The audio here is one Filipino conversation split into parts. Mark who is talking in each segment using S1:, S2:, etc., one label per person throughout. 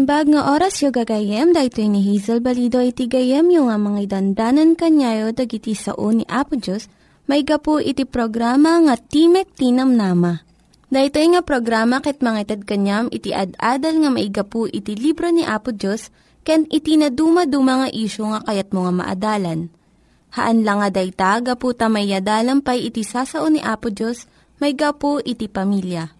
S1: manen.
S2: Naimbag nga oras yung gagayem, dahil ni Hazel Balido iti gayem yung nga mga dandanan kanyayo dagiti sao ni Apo Diyos, may gapu iti programa nga Timek Tinam Nama. Dahito nga programa ket mga kanyam iti ad-adal nga maigapu iti libro ni Apo Diyos, ken iti na dumaduma nga isyo nga kayat mo nga maadalan. Haan lang nga dayta, gapu tamay pay iti sasao ni Apo Diyos, may gapu iti pamilya.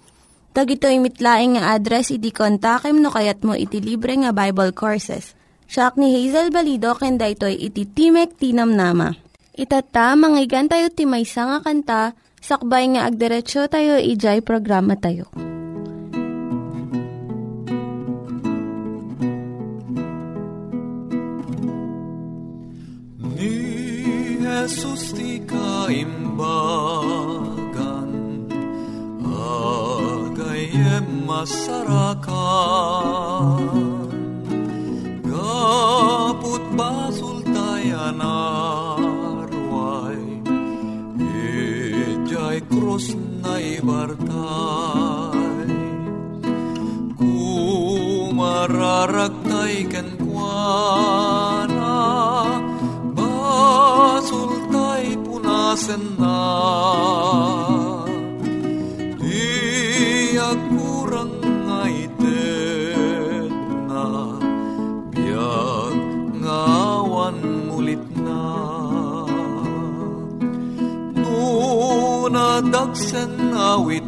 S2: Tag ito'y mitlaing nga address, iti kontakem no kayat mo iti libre nga Bible Courses. Siya ni Hazel Balido, ken daytoy iti Timek Tinam Nama. Itata, manggigan tayo timaysa nga kanta, sakbay nga agderetsyo tayo, ijay programa tayo.
S1: Ni Jesus ti kaimbagan masarakan Gaput basul tayan arway Ijay krus na ibartay Kumararagtay ken kuana know it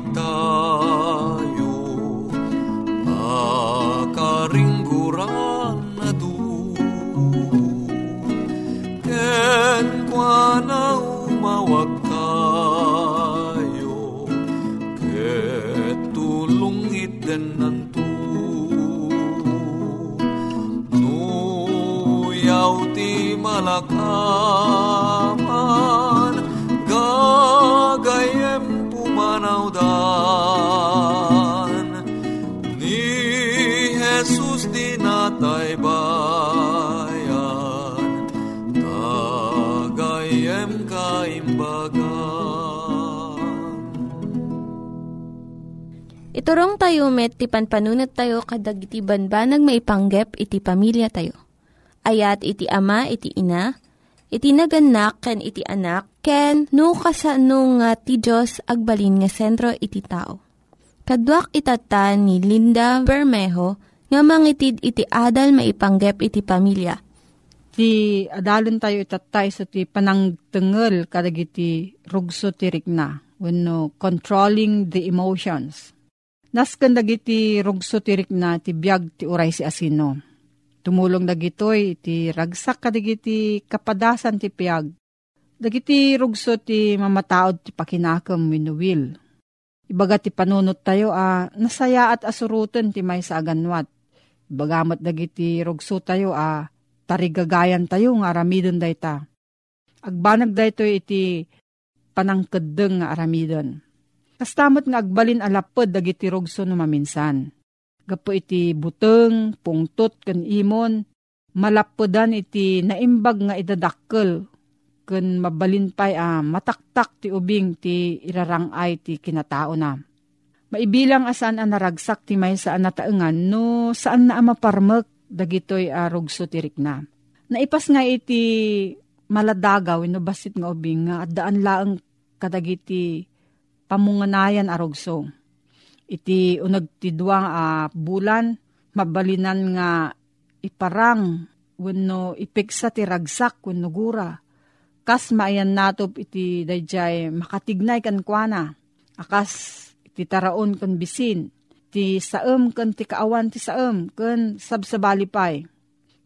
S2: Iturong tayo met, ti panpanunat tayo kadag iti banbanag maipanggep iti pamilya tayo. Ayat iti ama, iti ina, iti naganak, ken iti anak, ken no kasano nga ti Diyos agbalin nga sentro iti tao. Kaduak itata ni Linda Bermejo nga mangitid iti adal maipanggep iti pamilya.
S3: ti adalon tayo itatay sa ti panangtengel kadagiti rugso ti rikna wenno controlling the emotions. Nasken dagiti rugso ti rikna ti biag ti uray si asino. Tumulong dagitoy ti ragsak kadagiti kapadasan ti piag. Dagiti rugso ti mamataod ti pakinakam wenno will. Ibaga ti panunot tayo a nasaya at asurutan ti may sa aganwat. Bagamat dagiti rugso tayo a tarigagayan tayo nga aramidon dayta. Agbanag dayto iti panangkedeng nga aramidon. Kastamot nga agbalin alapod dagiti rugso no maminsan. Gapo iti buteng, pungtot, kan imon, malapodan iti naimbag nga idadakkel ken mabalin pay a mataktak ti ubing ti irarangay ti kinatao na. Maibilang asan ang naragsak ti may saan nataengan no saan na maparmek dagitoy a rugso tirik na. Naipas nga iti maladagaw no basit nga ubing nga daan laeng kadagiti pamunganayan a rugso. Iti unag ti duwang a bulan mabalinan nga iparang wenno ipeksa ti ragsak wenno gura. Kas maayan natop iti dayjay makatignay kan kuana. Akas ti taraon kan bisin, ti saem kan ti kaawan ti saem kan sabsabali pay.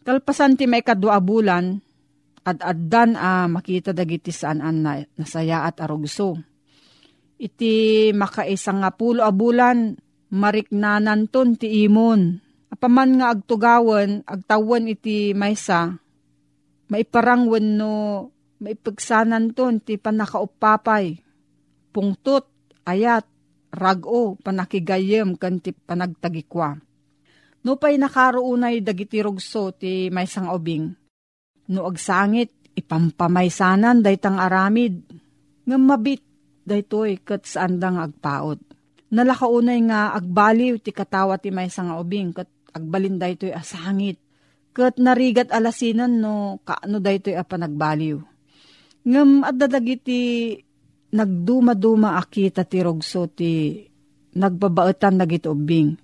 S3: Kalpasan ti may kadwa bulan, at addan a makita dagiti saan an na, nasaya at arugso. Iti makaisang nga pulo a bulan, mariknanan ton ti imon. Apaman nga agtugawan, agtawan iti maysa, maiparangwan no maipagsanan ton ti panakaupapay. Pungtot, ayat, rago panakigayem kan ti panagtagikwa. No pay nakaroonay dagiti rugso ti may sang ubing. No agsangit ipampamaysanan daytang aramid. Nga mabit daytoy kat saan dang agpaot. Nalakaunay nga agbaliw ti katawa ti may sang ubing kat agbalin daytoy asangit. Kat narigat alasinan no kaano daytoy a panagbaliw. Ngam at dadagiti nagduma-duma akita ti rogso ti nagbabaetan dagiti ubing.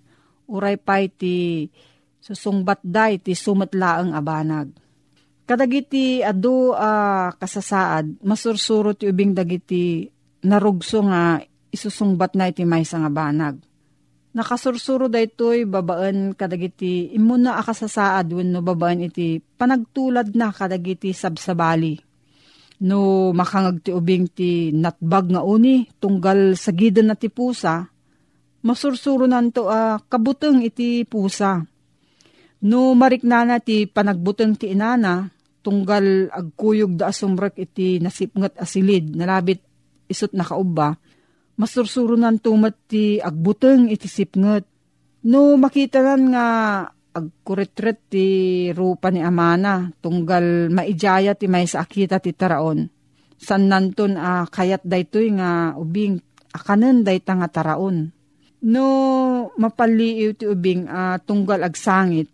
S3: Uray pay ti susungbat day ti sumatlaang abanag. Kadagiti adu uh, kasasaad, masursuro ti ubing dagiti narugso nga isusungbat na iti may nga banag. Nakasursuro daytoy babaan kadagiti imuna akasasaad wenno babaan iti panagtulad na kadagiti sabsabali no makangag ti ubing ti natbag nga uni, tunggal sa gidan na ti pusa, masursuro nanto a uh, kabuteng iti pusa. No mariknana ti panagbuteng ti inana, tunggal agkuyog da asumrek iti nasipngat asilid, nalabit isot na kauba, masursuro nanto mat ti agbuteng iti sipngat. No makita nan nga agkuretret ti rupa ni Amana, tunggal maijaya ti may sa akita ti taraon. San nanton a uh, kayat daytoy nga ubing akanen dayta nga taraon. No mapaliiw ti ubing uh, tunggal agsangit,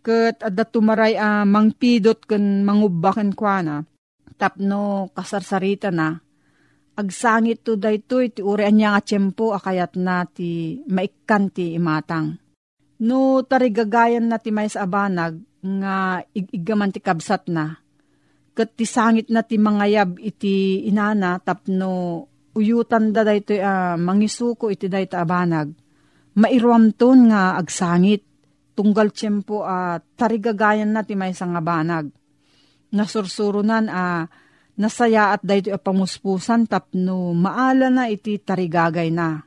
S3: ket adda tumaray a uh, mangpidot ken mangubaken kuana, tapno kasarsarita na, agsangit to daytoy ti uri anya nga tiyempo akayat na ti maikkan ti imatang No tarigagayan na ti may sa abanag nga igigaman ti kabsat na. Kat ti sangit na ti mangayab iti inana tapno uyutan da dayto uh, mangisuko iti dayto abanag. Mairuamton nga agsangit tunggal tiyempo a uh, tarigagayan na ti may nga banag. Nasursurunan a uh, nasaya at dayto a pamuspusan tapno maala na iti tarigagay na.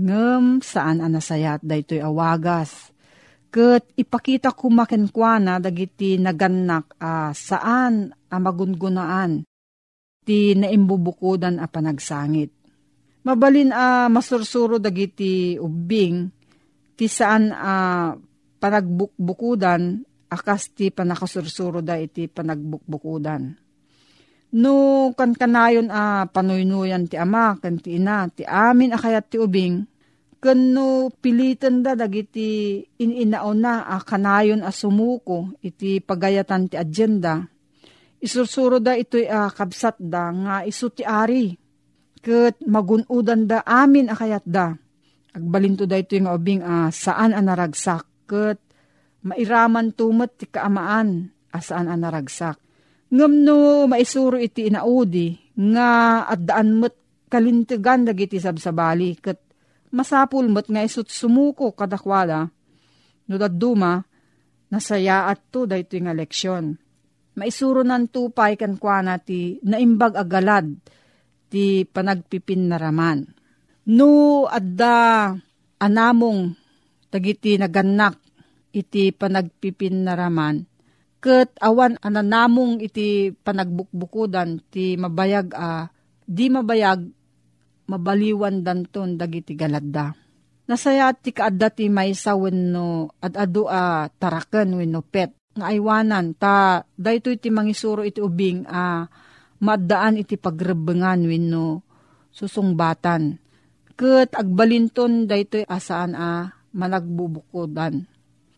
S3: Ngem saan ang nasayat daytoy awagas. Kat ipakita ko makenkwana dagiti naganak uh, saan ang magungunaan ti naimbubukudan a panagsangit. Mabalin a uh, masursuro dagiti ubing ti saan a uh, panagbukbukudan akas ti panakasursuro da iti panagbukbukudan. No kan kanayon a uh, panuynuyan ti ama kan ti ina ti amin akayat ti ubing Kano pilitan da dagiti ininaon na a kanayon a sumuko iti pagayatan ti agenda. Isursuro da ito'y a kabsat da nga isu ti ari. Kat magunudan da amin a kayat da. Agbalinto da ito'y nga ubing a saan a naragsak. Kat mairaman tumat ti kaamaan a saan a naragsak. Ngam no maisuro iti inaudi nga at daan mo't kalintigan dagiti sabsabali kat masapul mo't nga isut sumuko kadakwala, no daduma, nasaya at to dahito nga leksyon. Maisuro nan tupay kan kwa ti naimbag agalad ti panagpipin naraman. No adda anamong tagiti naganak iti panagpipin naraman, ket awan ananamong iti panagbukbukudan ti mabayag a di mabayag mabaliwan danton dagiti galadda. Nasaya ti kaadda ti may sa wenno at adu a taraken wenno pet nga aywanan ta daytoy ti mangisuro iti ubing a maddaan iti pagrebengan wenno susungbatan. Ket agbalinton daytoy asaan a managbubukodan.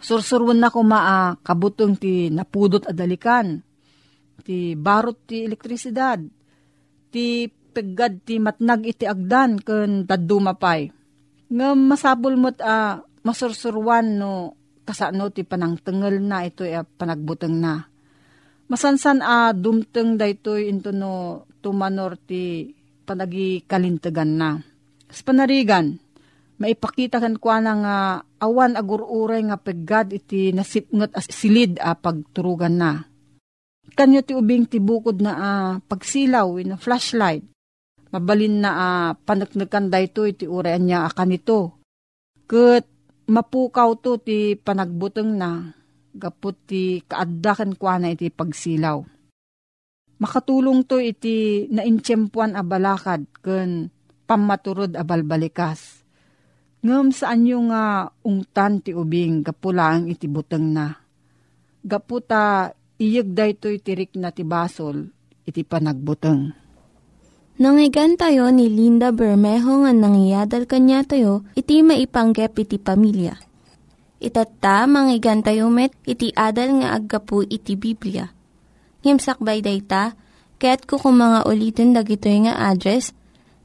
S3: Sursurwan na ko maa kabutong ti napudot adalikan. Ti barot ti elektrisidad. Ti peggad ti matnag iti agdan ken dadumapay. Nga masabol mo't a masursurwan no kasano ti panangtengel na ito e panagbuteng na. Masansan a dumteng daytoy into no tumanor ti panagi na. Sa panarigan, maipakita kan kwa nga awan agururay nga peggad iti nasipngot as silid a pagturugan na. Kanyo ti ubing ti bukod na a pagsilaw in a flashlight. Mabalin na a panaknakan dayto iti urayan niya akan ito. Kat mapukaw to ti panagbuteng na gapot ti kaaddakan kwa na iti pagsilaw. Makatulong to iti naintsyempuan a balakad ken pamaturod a balbalikas. Ngem saan yung nga ungtan ti ubing gapulang iti buteng na. Gaputa iyag daytoy tirik na ti basol iti panagbuteng.
S2: Nangyigan tayo ni Linda Bermejo nga nangyadal kanya tayo, iti maipanggep iti pamilya. Itatta, manggigan tayo met, iti adal nga aggapu iti Biblia. Ngimsakbay day ta, kaya't kukumanga ulitin dagito nga address,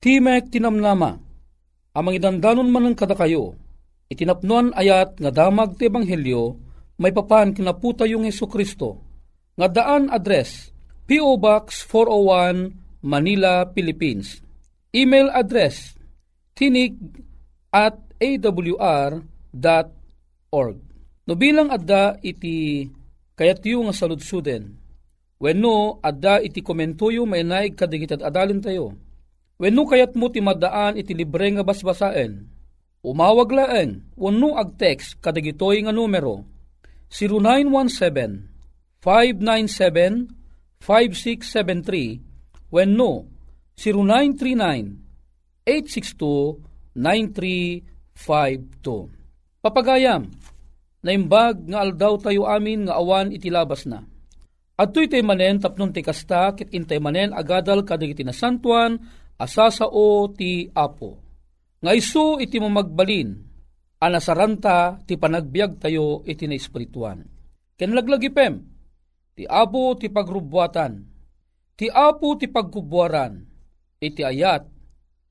S4: Timek Tinamnama, amang idandanon man ng kada kayo, itinapnuan ayat nga damag ti Ebanghelyo, may papan kinaputa yung Yesu Kristo. Nga daan address, P.O. Box 401, Manila, Philippines. Email address tinig at awr.org. No bilang adda iti kayatyo nga saludsuden. Wenno adda iti komentuyo may naig kadigitad adalin tayo. Wenno kayat mo ti madaan iti libre nga basbasaen. Umawag laeng wenno ag text kadigitoy nga numero 0917 597 5673 when no, 0939-862-9352. Papagayam, naimbag nga aldaw tayo amin nga awan itilabas na. At tuy tay manen tapnon ti kasta kit intay manen agadal kadag iti nasantuan asasao ti apo. Nga iso iti mamagbalin anasaranta ti panagbiag tayo iti na espirituan. Kenlaglagipem, ti apo ti pagrubwatan, Ti apo ti pagkubuaran, iti ayat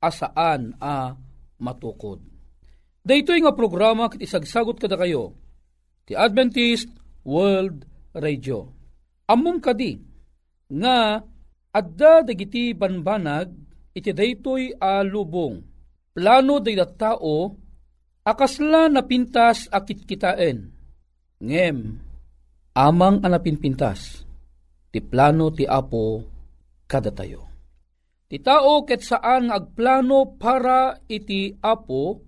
S4: asaan a matukod. Daytoy nga programa ket isagsagot kada kayo ti Adventist World Radio. Ammom kadi nga adda dagiti banbanag iti daytoy a lubong. Plano day tao akasla napintas akit kitaen. Ngem amang anapinpintas ti plano ti Apo kada tayo. Ti tao ket saan agplano para iti apo,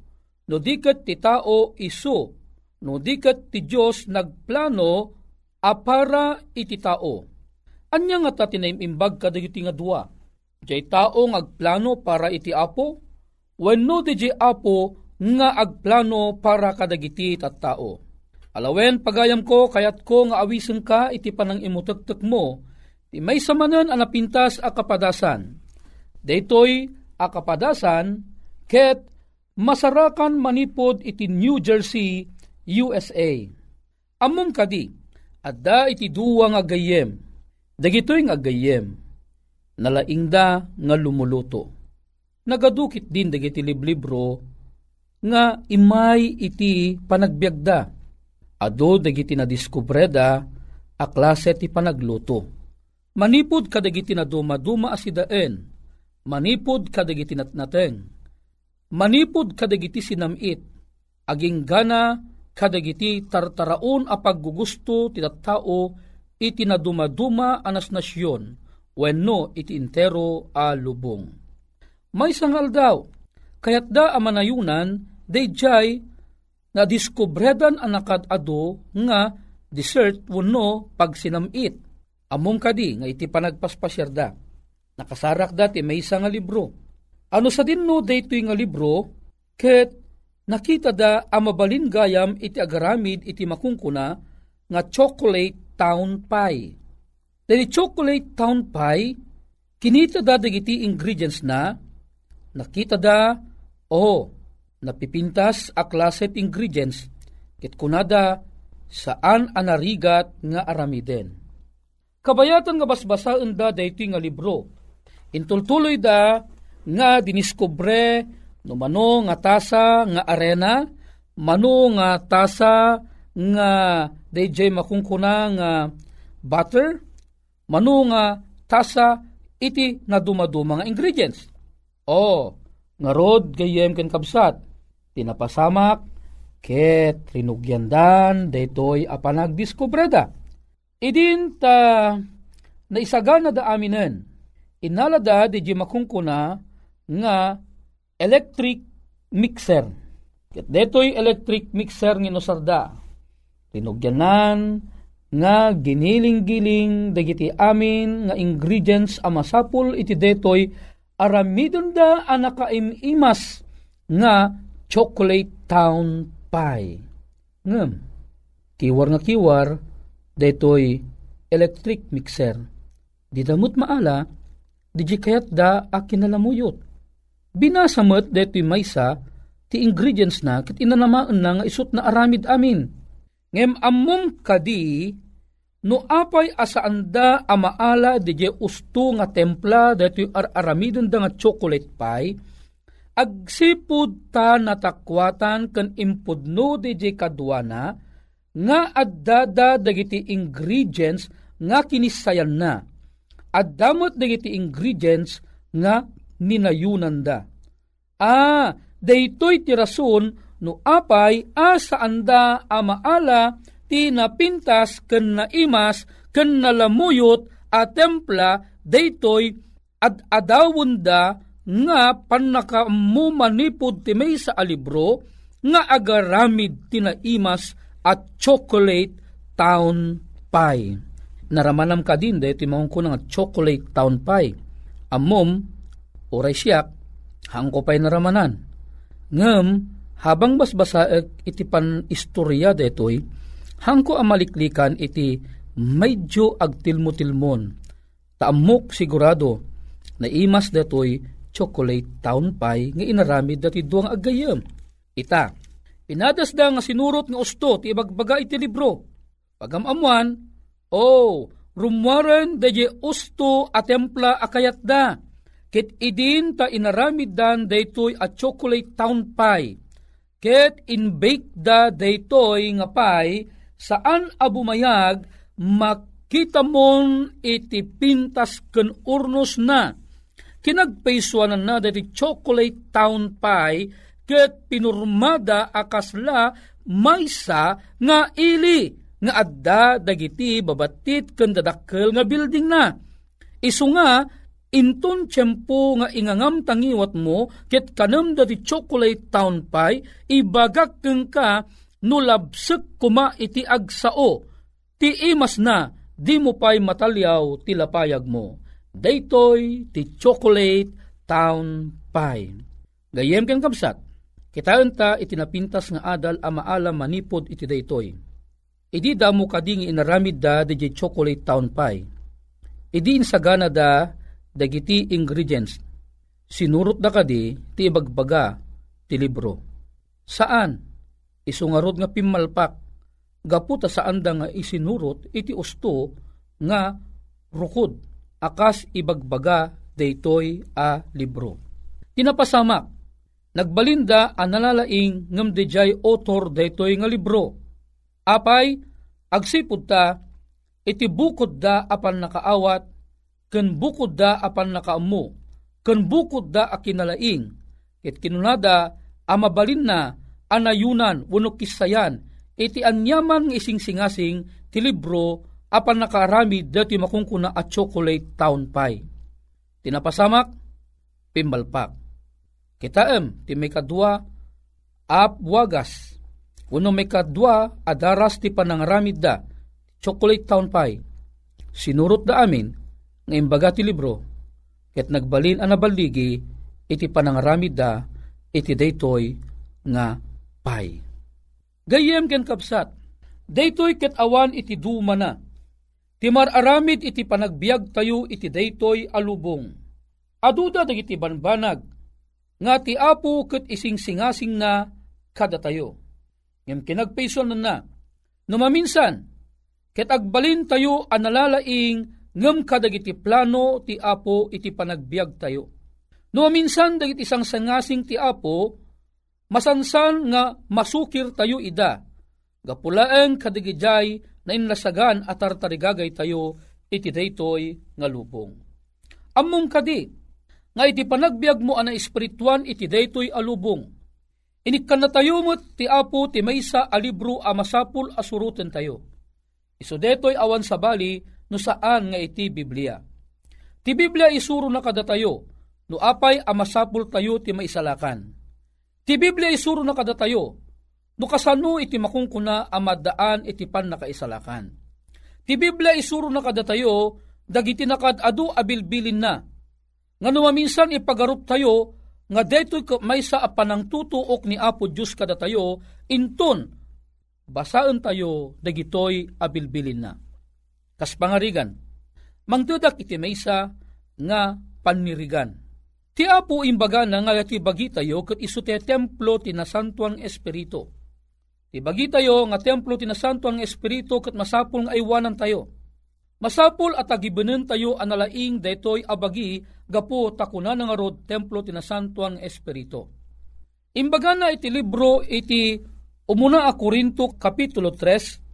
S4: no diket ti tao iso, no diket ti Diyos nagplano a para iti tao. Anya nga ta tinaimbag kadagiti nga dua. Diyay tao agplano para iti apo, wenno di jay apo nga agplano para kadagiti tat tao. Alawen pagayam ko kayat ko nga awisen ka iti panang imutektek mo, Ti may samanan ang napintas a kapadasan. Daytoy a kapadasan ket masarakan manipod iti New Jersey, USA. Amom kadi, adda iti duwa nga gayem. Dagitoy nga gayem. Nalaingda nga lumuluto. Nagadukit din dagiti liblibro nga imay iti panagbiagda. Ado dagiti na diskubreda a klase ti panagluto. Manipod kadagiti na duma-duma asidaen, manipod kadagiti natnateng, manipod kadagiti sinamit, aging gana kadagiti tartaraon a paggugusto ti tao iti na duma-duma anas nasyon, wenno iti intero a lubong. May sangal daw, kayat da amanayunan, dayjay na diskubredan anakad ado nga dessert wano pag sinamit. Among kadi nga iti panagpaspasyarda. Nakasarak dati may isa nga libro. Ano sa dinno daytoy nga libro ket nakita da amabalin gayam iti agaramid iti makungkuna nga chocolate town pie. Dali chocolate town pie kinita da dagiti ingredients na nakita da oh napipintas a klaset ingredients ket kunada saan anarigat nga aramiden. Kabayatan nga basbasaan da daytoy nga libro. Intultuloy da nga diniskobre no mano nga tasa nga arena, mano nga tasa nga dayjay makungkuna nga butter, mano nga tasa iti na dumaduma nga ingredients. O, nga rod gayem ken kabsat, tinapasamak, ket rinugyandan, daytoy apanagdiskubreda. Idin ta naisagana da aminen, inalada di makungkuna nga electric mixer. Ket detoy electric mixer nga nosarda. Rinugyanan nga giniling-giling dagiti amin nga ingredients a masapul iti detoy aramidon da anakaimas nga chocolate town pie. Ngem, kiwar nga kiwar, detoy electric mixer. Di damot maala, di kayat da a kinalamuyot. Binasamot detoy maysa, ti ingredients na kat inanamaan na nga isut na aramid amin. Ngem ammom kadi, no apay asaanda amaala di usto nga templa ar aramidon da nga chocolate pie, agsipud ta natakwatan ken impudno DJ kadwana nga addada dagiti ingredients nga kinisayan na. Addamot dagiti ingredients nga ninayunan da. Ah, daytoy ti rason no apay asa anda amaala ti napintas ken naimas ken nalamuyot a templa daytoy ad adawon da nga panakamu manipod ti may sa alibro nga agaramid tinaimas at chocolate town pie. Naramanam ka din dahil timahong ko nga chocolate town pie. Amom, oray siyak, hangko pa'y naramanan. Ngem, habang basbasa iti pan istorya detoy, hangko amaliklikan iti medyo agtilmo-tilmon. Taamok sigurado na imas detoy chocolate town pie nga inaramid dati duang agayam. Ita, inadas da nga sinurot nga usto ti ibagbaga iti libro. Pagamamuan, oh, rumwaran da je usto a templa akayat da. Ket idin ta inaramid dan daytoy a chocolate town pie. Ket in-bake da daytoy nga pie saan abumayag makita mon iti pintas ken urnos na kinagpaisuanan na dati chocolate town pie ket pinurmada akasla maysa nga ili nga adda dagiti babatit ken dadakkel nga building na. Isu nga inton tiyempo nga ingangam tangiwat mo ket kanam dati chocolate town pie ibagak keng ka no labsek kuma iti agsao ti imas na di mo pa'y matalyaw ti lapayag mo daytoy ti chocolate town pie. Gayem ken kapsat, kitaan ta itinapintas nga adal a maalam manipod iti daytoy. Idi damo kading inaramid da di chocolate town pie. Idi insagana da dagiti ingredients. Sinurot da kadi ti ibagbaga ti libro. Saan? Isungarod nga pimalpak. Gaputa saan da nga isinurot iti usto nga rukod akas ibagbaga daytoy a libro. Tinapasamak, nagbalinda ang nalalaing ngam dejay author daytoy nga libro. Apay, agsipod ta, iti bukod da apan nakaawat, ken bukod da apan nakaamu, ken bukod da akinalaing, ket kinunada amabalin na anayunan wenno kisayan iti anyaman ng ising singasing ti libro apan nakaarami dati makungkuna at chocolate town pie. Tinapasamak, pimbalpak. Kitaem, ti may kadwa, ap wagas. Uno may kadwa, adaras ti panangaramid da, chocolate town pie. Sinurot da amin, nga imbaga ti libro, ket nagbalin ang nabaligi, iti panangaramid da, iti daytoy nga pie. Gayem ken kapsat, daytoy ket awan iti duma na, Timar aramid iti panagbiag tayo iti daytoy alubong. Aduda dagiti banbanag, nga ti apo ket ising singasing na kada tayo. Ngem kinagpayson na na, numaminsan, ket agbalin tayo analalaing ngem kadagiti plano ti apo iti panagbiag tayo. Numaminsan dagiti isang sangasing ti apo, masansan nga masukir tayo ida, gapulaeng kadigijay na inlasagan at tartarigagay tayo iti daytoy nga lubong. Ammong kadi, nga iti panagbiag mo ana espirituan iti daytoy alubong. Inikkan na tayo mo ti apo ti maysa a libro a masapul asuruten tayo. Iso detoy awan sa bali no saan nga iti Biblia. Ti Biblia isuro na kada tayo, no apay a masapul tayo ti maisalakan. Ti Biblia isuro na kada tayo, no kasano iti makungkuna amadaan iti pan nakaisalakan. Ti Biblia isuro na kada tayo, dagiti nakad adu abilbilin na. Nga numaminsan ipagarup tayo, nga detoy may sa apanang tutuok ni Apo Diyos kada tayo, inton, basaan tayo, dagitoy abilbilin na. Kas pangarigan, mangdudak iti maysa nga panirigan. Ti Apo imbaga na nga ti bagi tayo kat iso ti templo ti nasantuang espiritu. Ti bagi tayo nga templo ti nasantuang espiritu kat masapul nga aywanan tayo. Masapul at agibanen tayo analaing detoy abagi gapo takuna nga rod templo ti nasantuang espiritu. Imbaga na iti libro iti umuna a Korinto kapitulo 3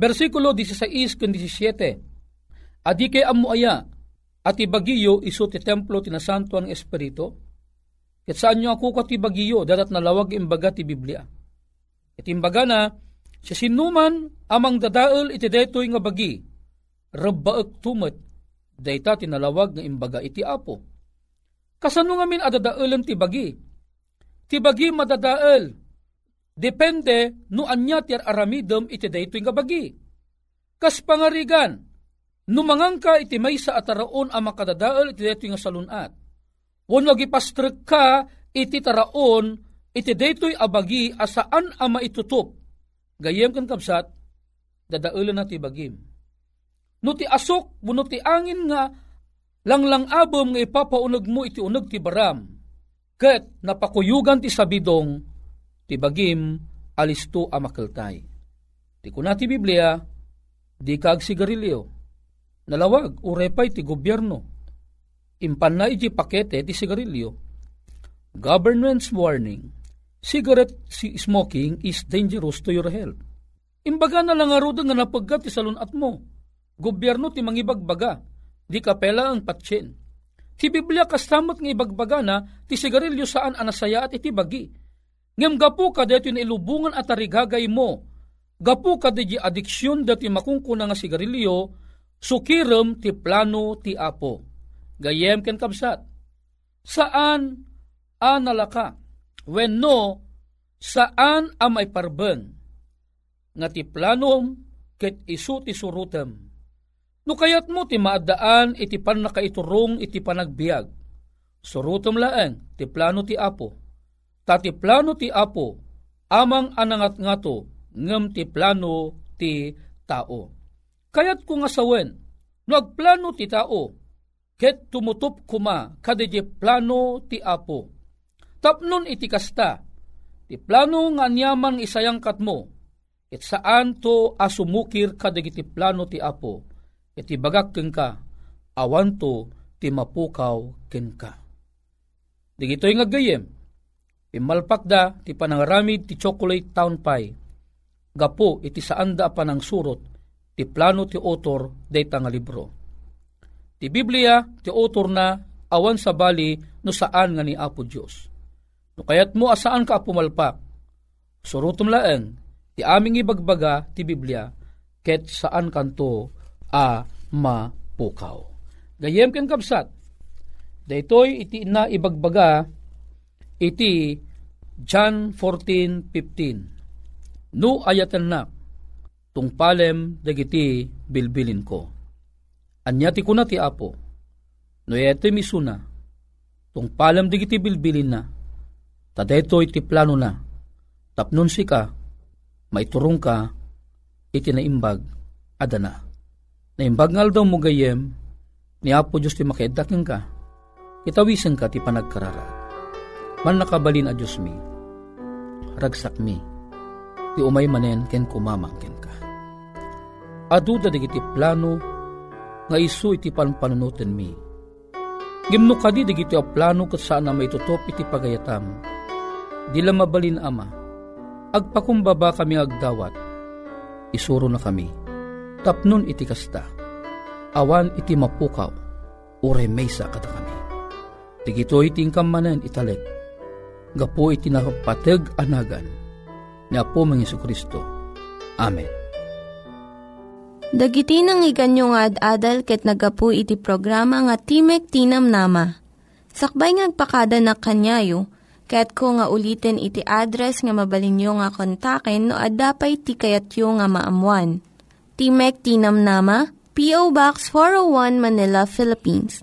S4: versikulo 16 ken 17. Adi kay amu aya at ibagiyo iso ti templo ti nasantuang espiritu. Ket saan nyo ako ka ti bagiyo dadat nalawag imbaga ti Biblia. Iti imbaga na si sinuman amang dadael iti detoy nga bagi rabbaek tumet, dayta tinalawag nga imbaga iti apo. Kasano nga min adadaelan ti bagi? Ti bagi madadael. Depende no anya ti aramidem iti daytoy nga bagi. Kas pangarigan, numangangka iti may sa ataraon ang makadadael iti daytoy nga salunat. Wano gipastrek ka iti taraon iti daytoy abagi asaan ang maitutup. Gayem kan kapsat, dadaelan na ti bagim no ti asok, no ti angin nga, langlang abom nga ipapaunog mo iti unog ti baram. Ket napakuyugan ti sabidong, ti bagim alisto a makeltay. Ti kuna ti Biblia, di kag sigarilyo. Nalawag, urepay ti gobyerno. Impan na iti pakete ti sigarilyo. Government's warning, cigarette smoking is dangerous to your health. Imbaga na lang arudan nga napagkat ti salunat mo gobyerno ti mangibagbaga, di kapela ang patsin. Ti Biblia kasamot nga ibagbaga na ti sigarilyo saan anasaya at iti bagi. Ngem gapu ka dito ilubungan at tarigagay mo. Gapu ka di adiksyon dati makungkuna nga sigarilyo, sukirem ti plano ti apo. Gayem ken kabsat. Saan analaka? When no, saan amay parben? Nga ti planom ket isu ti surutem No kayat mo ti maadaan iti pan nakaiturong iti panagbiag. Surutom laeng ti plano ti apo. Tati plano ti apo, amang anangat ngato, ngem ti plano ti tao. Kayat ko nga sawen, no agplano ti tao, ket tumutup kuma kadije plano ti apo. Tapnon iti kasta, ti plano nga anyaman isayang katmo, it saan to asumukir kadagiti plano ti apo iti bagak keng ka, awan to ti mapukaw ken ka. Digito'y nga gayem, imalpak da ti panangaramid ti chocolate town pie, gapo iti saanda pa ng surot ti plano ti author dayta nga libro. Ti Biblia ti author na awan sa bali no saan nga ni Apo Dios. No kayat mo asaan ka pumalpak, surutom laeng ti aming ibagbaga ti Biblia ket saan kanto a mapukaw. Gayem ken kapsat, daytoy iti na ibagbaga iti John 14:15. No ayatan na tungpalem dagiti bilbilin ko. Anya ti kuna ti apo. No ete misuna tungpalem dagiti bilbilin na. Tadaytoy ti plano na. Tapnon si ka, maiturong ka, iti naimbag adana. Naimbag ngal daw mo gayem, ni Apo Diyos ti makaidakin ka, itawisan ka ti panagkararag. Man nakabalin a Diyos mi, ragsak mi, ti umay manen ken kumamangken ka. Aduda digiti plano, nga isu iti panpanunutin mi. Gimno kadi digiti a plano kat saan na may tutop iti pagayatam. Dila mabalin ama, agpakumbaba kami agdawat, isuro na kami. Tapnon iti kasta, awan iti mapukaw, ure maysa kada kami. Tigito iti manen italek, gapo iti nakapateg anagan, ni Apo mga Kristo. Amen.
S2: Dagiti nang iganyo nga ad-adal ket nagapu iti programa nga Timek Tinam Nama. Sakbay ngagpakada na kanyayo, ket ko nga ulitin iti address nga mabalinyo nga kontaken no ad-dapay ti kayatyo nga maamuan. Timek Tinam Nama, P.O. Box 401 Manila, Philippines.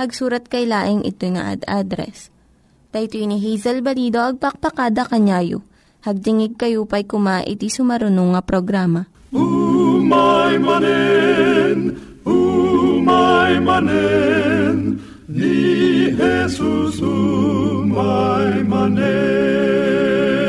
S2: hagsurat kay laing ito nga ad address. Dahito ni Hazel Balido, agpakpakada kanyayo. Hagdingig kayo pa'y kuma iti sumarunong nga programa.
S5: Umay manen, umay manen, ni Jesus umay manen.